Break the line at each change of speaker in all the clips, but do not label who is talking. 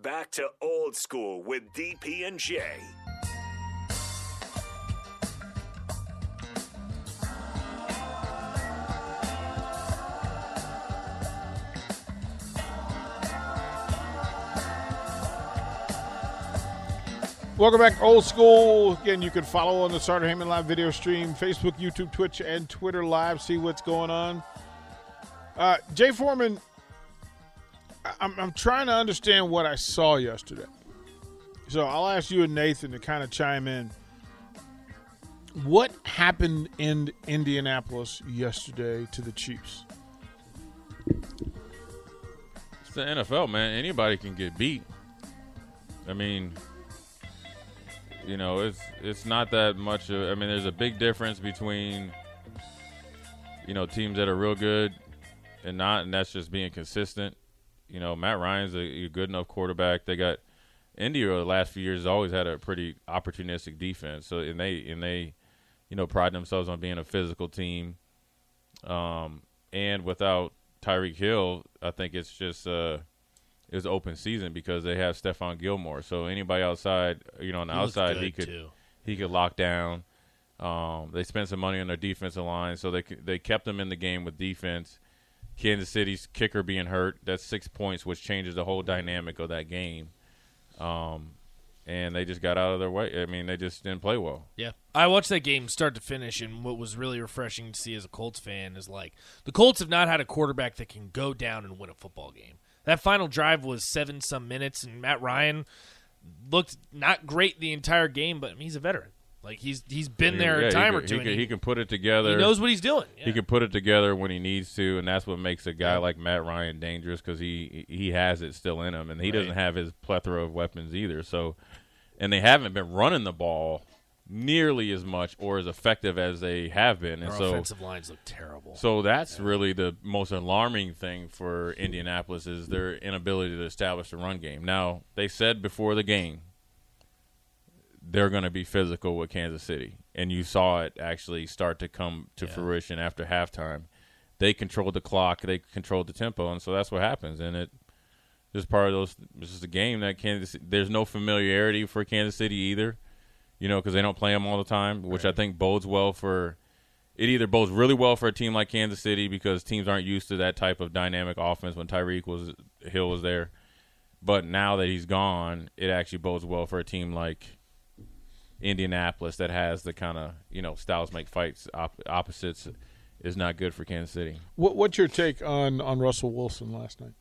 Back to old school with DP and J.
Welcome back, old school. Again, you can follow on the Starter Heyman Live video stream, Facebook, YouTube, Twitch, and Twitter Live. See what's going on. Uh, Jay Foreman, I'm, I'm trying to understand what I saw yesterday. So I'll ask you and Nathan to kind of chime in. What happened in Indianapolis yesterday to the Chiefs?
It's the NFL, man. Anybody can get beat. I mean, you know, it's it's not that much. Of, I mean, there's a big difference between you know teams that are real good and not, and that's just being consistent. You know, Matt Ryan's a, a good enough quarterback. They got India over the last few years has always had a pretty opportunistic defense. So and they and they, you know, pride themselves on being a physical team. Um, and without Tyreek Hill, I think it's just uh, was open season because they have Stephon Gilmore. So anybody outside, you know, on the
He
outside, he could
too.
he could lock down. Um, they spent some money on their defensive line, so they they kept them in the game with defense. Kansas City's kicker being hurt, that's six points, which changes the whole dynamic of that game. Um, and they just got out of their way. I mean, they just didn't play well.
Yeah. I watched that game start to finish, and what was really refreshing to see as a Colts fan is like the Colts have not had a quarterback that can go down and win a football game. That final drive was seven some minutes, and Matt Ryan looked not great the entire game, but I mean, he's a veteran. Like he's he's been there
Yeah,
a time
he
or two.
He can,
he,
he can put it together.
he knows what he's doing.
He can put it together when he needs to, and that's what makes a guy like Matt Ryan dangerous because he he has it still in him, and he doesn't have his plethora of weapons either. So, and they haven't been running the ball nearly as much or as effective as they have been, and
Our
so
offensive lines look terrible.
so that's really the most alarming thing for Indianapolis is their inability to establish a run game. Now they said before the game they're going to be physical with Kansas City, and you saw it actually start to come to fruition after halftime. They controlled the clock, they controlled the tempo, and so that's what happens. And it just part of those. This is a game that Kansas. There's no familiarity for Kansas City either, you know, because they don't play them all the time, which I think bodes well for. It either bodes really well for a team like Kansas City because teams aren't used to that type of dynamic offense when Tyreek was Hill was there, but now that he's gone, it actually bodes well for a team like Indianapolis that has the kind of you know styles make fights op- opposites is not good for Kansas City.
What, what's your take on, on Russell Wilson last night?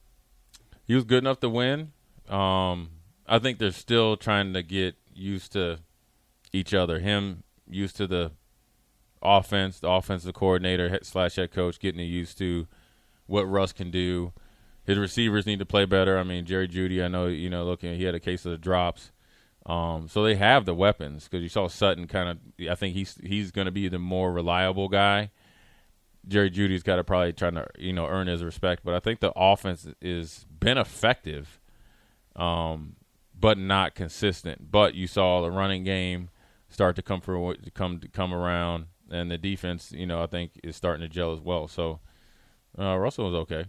He was good enough to win. Um, I think they're still trying to get used to each other. Him used to the offense, the offensive coordinator slash head coach getting used to what Russ can do. His receivers need to play better. I mean, Jerry Jeudy, I know you know, looking he had a case of the drops. Um, so they have the weapons because you saw Sutton kind of. I think he's he's going to be the more reliable guy. Jerry Jeudy's got to probably trying to you know earn his respect, but I think the offense is been effective, um, but not consistent. But you saw the running game start to come for come to come around, and the defense, you know, I think is starting to gel as well. So uh, Russell was okay.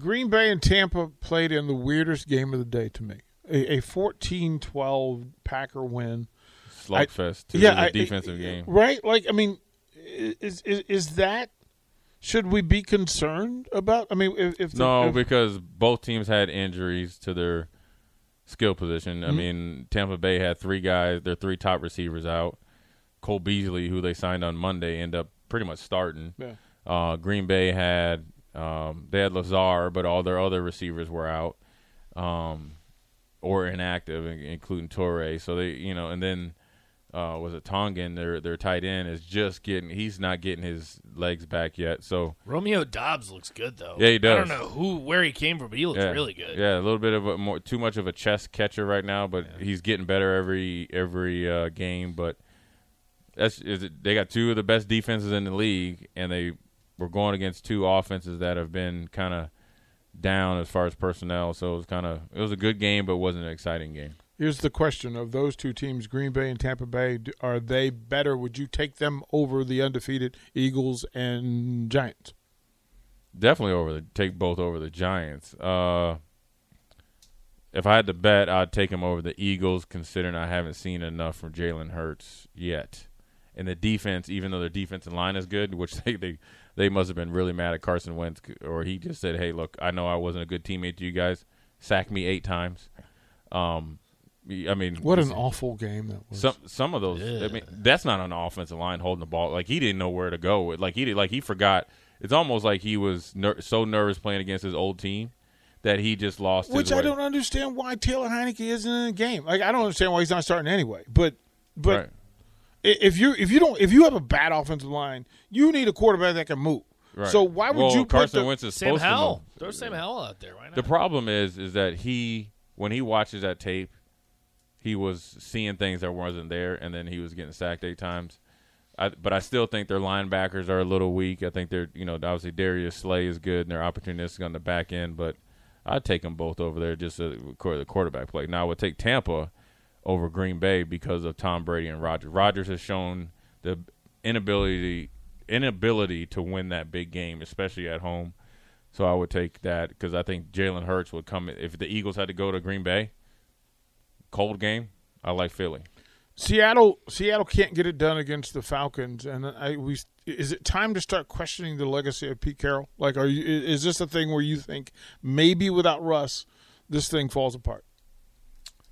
Green Bay and Tampa played in the weirdest game of the day to me. A, a 14-12 Packer win.
Slugfest. too.
yeah,
a
I-
defensive game.
Right? Like, I mean, is is, is that should we be concerned about? I mean, if, if the-
No,
if-
because both teams had injuries to their skill position.
Mm-hmm.
I mean, Tampa Bay had three guys, their three top receivers out. Cole Beasley, who they signed on Monday, end up pretty much starting.
Yeah.
Uh, Green Bay had um, they had Lazard, but all their other receivers were out um, or inactive, including Torre. So they, you know, and then uh, was it Tonyan? Their their tight end is just getting. He's not getting his legs back yet. So
Romeo Doubs looks good though.
Yeah, he does.
I don't know who where he came from, but he looks
yeah,
really good.
Yeah, a little bit of a more too much of a chest catcher right now, but he's getting better every every uh, game. But that's is it, they got two of the best defenses in the league, and they were going against two offenses that have been kind of down as far as personnel. So it was kind of it was a good game, but it wasn't an exciting game.
Here's the question of those two teams, Green Bay and Tampa Bay, are they better? Would you take them over the undefeated Eagles and Giants?
Definitely over the take both over the Giants. Uh, if I had to bet, I'd take them over the Eagles, considering I haven't seen enough from Jalen Hurts yet. And the defense, even though their defensive line is good, which they they, they must have been really mad at Carson Wentz, or he just said, "Hey, look, I know I wasn't a good teammate to you guys. Sack me eight times." Um, I mean,
What an awful game that was.
some some of those. I mean, that's not an offensive line holding the ball. Like he didn't know where to go. Like he did. Like he forgot. It's almost like he was ner- so nervous playing against his old team that he just lost.
Which I
way.
don't understand why Taylor Heinicke isn't in the game. Like I don't understand why he's not starting anyway. But but
Right.
I- if you if you don't if you have a bad offensive line, you need a quarterback that can move.
Right.
So why would
well,
you put
Carson
the,
Wentz is
Sam
supposed to
Howell. Throw Sam Howell out there. Why not?
The problem is, is that he when he watches that tape, he was seeing things that wasn't there, and then he was getting sacked eight times. I, but I still think their linebackers are a little weak. I think they're, you know, obviously Darius Slay is good and they're opportunistic on the back end, but I'd take them both over there just to record the quarterback play. Now I would take Tampa over Green Bay because of Tom Brady and Rodgers. Rodgers has shown the inability inability to win that big game, especially at home. So I would take that because I think Jalen Hurts would come if the Eagles had to go to Green Bay. Cold game. I like Philly.
Seattle Seattle can't get it done against the Falcons, and I we is it time to start questioning the legacy of Pete Carroll? Like, are you is this a thing where you think maybe without Russ, this thing falls apart?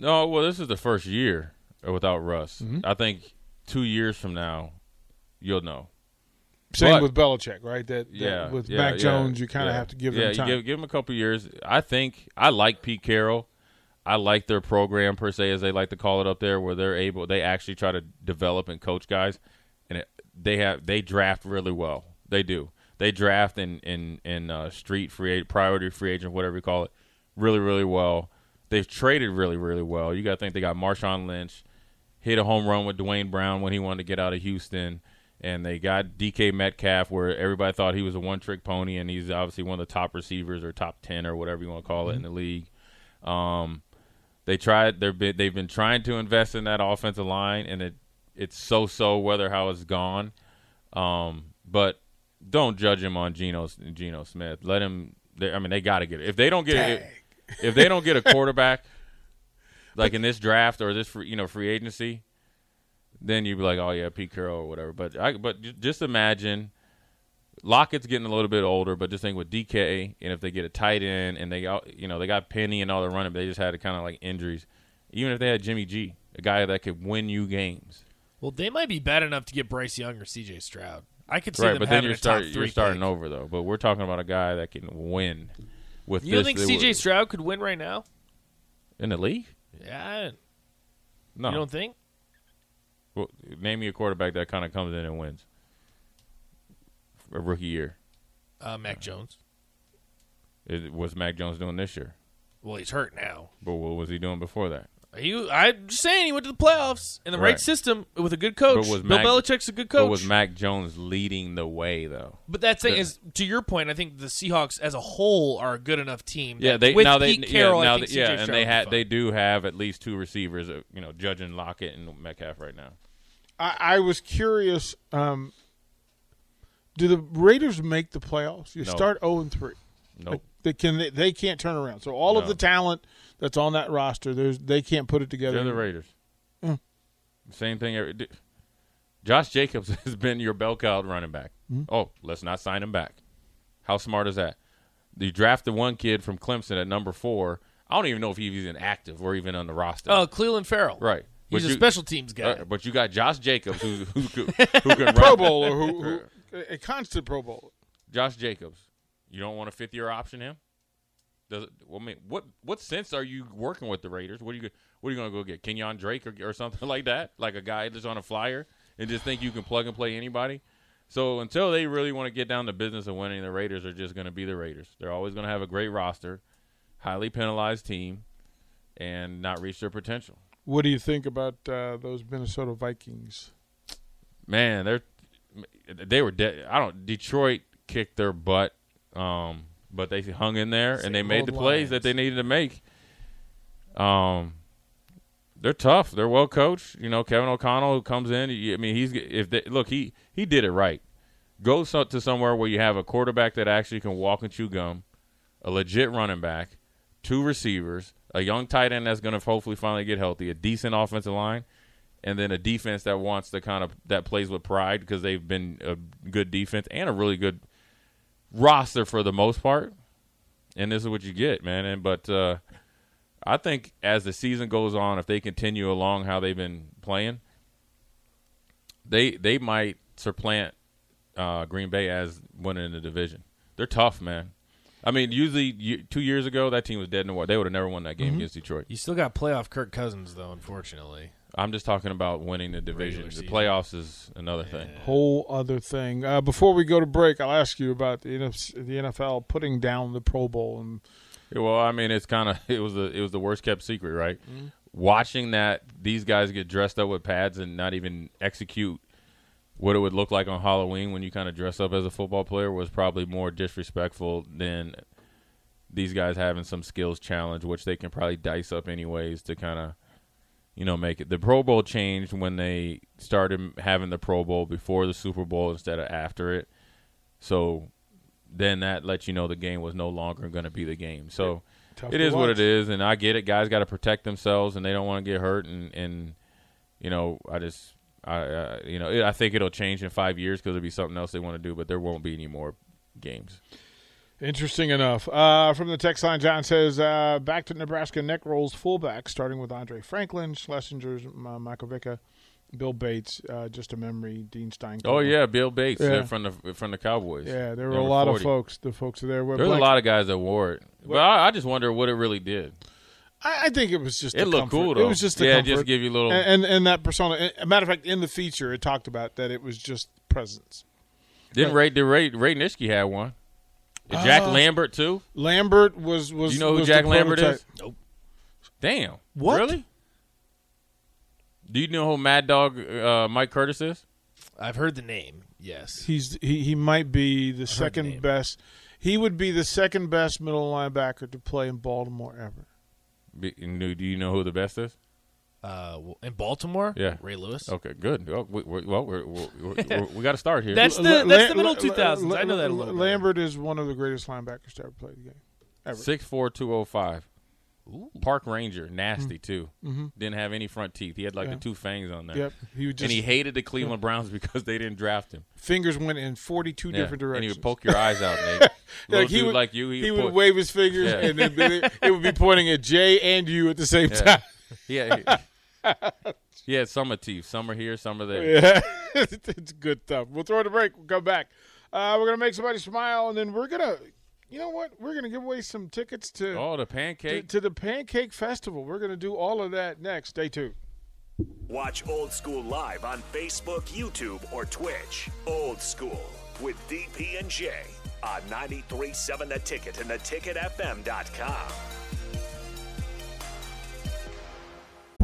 No, well, this is the first year without Russ.
Mm-hmm.
I think two years from now, you'll know.
Same
But-
with Belichick, right? That, that
Yeah,
with
yeah,
Mac
yeah,
Jones, you kind of
yeah.
have to give
yeah,
them time.
give, give him a couple years. I think I like Pete Carroll. I like their program per se, as they like to call it up there, where they're able. They actually try to develop and coach guys, and it, they have they draft really well. They do. They draft in in in uh, street free agent, priority free agent, whatever you call it, really really well. They've traded really really well. You got to think they got Marshawn Lynch, hit a home run with Duane Brown when he wanted to get out of Houston, and they got DK Metcalf, where everybody thought he was a one trick pony, and he's obviously one of the top receivers or top ten or whatever you want to call it in the league. Um, they tried. They've been they've been trying to invest in that offensive line, and it it's so so whether how it's gone. Um, but don't judge him on Geno Geno Smith. Let him. They, I mean, they got to get it. If they don't get it, if, they don't get a quarterback, like in this draft or this free, you know free agency, then you'd be like, oh yeah, Pete Carroll or whatever. But I, but j- just imagine. Lockett's getting a little bit older, but just think with DK, and if they get a tight end, and they got you know they got Penny and all the running, but they just had kind of like injuries. Even if they had Jimmy G, a guy that could win you games,
Well, they might be bad enough to get Bryce Young or C.J. Stroud. I could see
right?
them
But then you're start,
three
you're starting over though. But we're talking about a guy that can win. With
You don't
this,
think C.J.
would-
Stroud could win right now?
in the league?
Yeah,
No.
you don't think?
Well, name me a quarterback that kind of comes in and wins. A rookie year.
Uh, Mac Jones.
Is, what's Mac Jones doing this year?
Well, he's hurt now.
But what was he doing before that?
He, I'm just saying he went to the playoffs in the right,
Right.
system with a good coach.
But was
Bill
Mac-
Belichick's a good coach.
But was Mac Jones leading the way though?
But that thing is, to your point, I think the Seahawks as a whole are a good enough team.
Yeah, they
with
now they
Pete Carroll,
yeah, now
I think
they- yeah,
CJ
and
Stroud
they
will be
had
fine.
they do have at least two receivers, uh, you know, judging Lockett and Metcalf right now.
I, I was curious. Um, do the Raiders make the playoffs? You
No.
start zero and three.
Nope.
They can they, they can't turn around. So all of
No.
the talent that's on that roster, there's they can't put it together.
They're the Raiders.
Mm.
Same thing. every- Josh Jacobs has been your bell cow running back.
Mm-hmm.
Oh, let's not sign him back. How smart is that? You drafted one kid from Clemson at number four. I don't even know if he's even active or even on the roster.
Oh, Clelin Ferrell.
right.
He's
But
a
you-
special teams guy.
uh, but you got Josh Jacobs, who who, who, who can
Pro
run.
Bowler who, who a constant Pro Bowler.
Josh Jacobs. You don't want a fifth year option him? Does it, well, I mean, what what sense are you working with the Raiders? What are you what are you going to go get? Kenyan Drake or, or something like that? Like a guy that's on a flyer and just think you can plug and play anybody? So until they really want to get down to business of winning, the Raiders are just going to be the Raiders. They're always going to have a great roster, highly penalized team, and not reach their potential.
What do you think about uh, those Minnesota Vikings?
man, they're they were dead. I don't. Detroit kicked their butt, um, but they hung in there and they made the plays
Lions.
that they needed to make. Um, they're tough. They're well coached. You know, Kevin O'Connell who comes in. I mean, he's if they look he he did it right. Go so, to somewhere where you have a quarterback that actually can walk and chew gum, a legit running back, two receivers, a young tight end that's going to hopefully finally get healthy, a decent offensive line, and then a defense that wants to kind of that plays with pride because they've been a good defense and a really good roster for the most part. And this is what you get, man. And but uh, I think as the season goes on, if they continue along how they've been playing, they they might supplant uh, Green Bay as winning the division. They're tough, man. I mean, usually you, two years ago that team was dead in the water. They would have never won that game against Detroit.
You still got playoff Kirk Cousins though, unfortunately.
I'm just talking about winning the division. The playoffs is another thing.
Whole other thing. Uh, before we go to break, I'll ask you about the, NFC, the NFL putting down the Pro Bowl and
Yeah, Well, I mean, it's kind of it was the it was the worst kept secret, right? Watching that these guys get dressed up with pads and not even execute what it would look like on Halloween when you kind of dress up as a football player was probably more disrespectful than these guys having some skills challenge, which they can probably dice up anyways to kind of you know make it. The Pro Bowl changed when they started having the Pro Bowl before the Super Bowl instead of after it, so then that lets you know the game was no longer going to be the game. So
Tough
it
to
what it is, and I get it. Guys got to protect themselves, and they don't want to get hurt. And, and you know, I just, I, uh, you know, I think it'll change in five years because there'll be something else they want to do, but there won't be any more games.
Interesting enough. Uh, from the text line, John says, uh, back to Nebraska neck rolls fullback, starting with Andra Franklin, Schlesinger's uh, Michael Vica, Bill Bates, uh, just a memory, Dean Stein.
Oh yeah, Bill Bates
Yeah.
uh, from the from the Cowboys.
Yeah, there were a lot
40.
of folks. The folks are there were.
There's a lot of guys that wore it, but I, I just wonder what it really did.
I, I think it was just.
It looked
comfort.
cool
It was just a
yeah,
comfort.
just give you a little.
and, and and that persona. A matter of fact, in the feature, it talked about that it was just presence.
didn't Ray did Ray Ray Nitschke had one? Did Jack
Uh,
Lambert too?
Lambert was was.
Do you know who Jack Lambert
prototype.
is? Nope. Damn.
What?
Really? Do you know who Mad Dog uh, Mike Curtis is?
I've heard the name. Yes.
He's he, he might be the
the
second
name.
best. He would be the second best middle linebacker to play in Baltimore ever.
Be- Do do you know who the best is?
Uh, in Baltimore.
Yeah.
Ray Lewis.
Okay, good. Well, we, we, well we're, we're, we're, we got to start here.
That's the that's
La-
the middle two thousands. I know that a
La-
little. bit.
Lambert is one of the greatest linebackers to ever play the game. Ever.
Six four two oh five. Park Ranger, nasty too. Didn't have any front teeth. He had like
Mm-hmm. Yeah.
the two fangs on there.
Yep, he would just
and he hated the Cleveland Browns because they didn't draft him.
fingers went in forty two
Yeah.
different directions.
And he would poke your eyes out. Nate. Little
he
dude
would,
like you,
he,
he,
would
put-
wave his fingers,
Yeah.
and it, it would be pointing at Jay and you at the same
Yeah.
time.
Yeah, he, he had some are teeth. Some are here, some are there.
Yeah, it's good stuff. We'll throw it a break. We'll come back. Uh, we're gonna make somebody smile, and then we're gonna, you know what? We're gonna give away some tickets to
Oh, the
to,
pancake.
to the Pancake Festival. We're gonna do all of that next. Stay tuned.
Watch Old School live on Facebook, YouTube, or Twitch. Old School with DP and J on 93.7 The Ticket and theticketfm.com.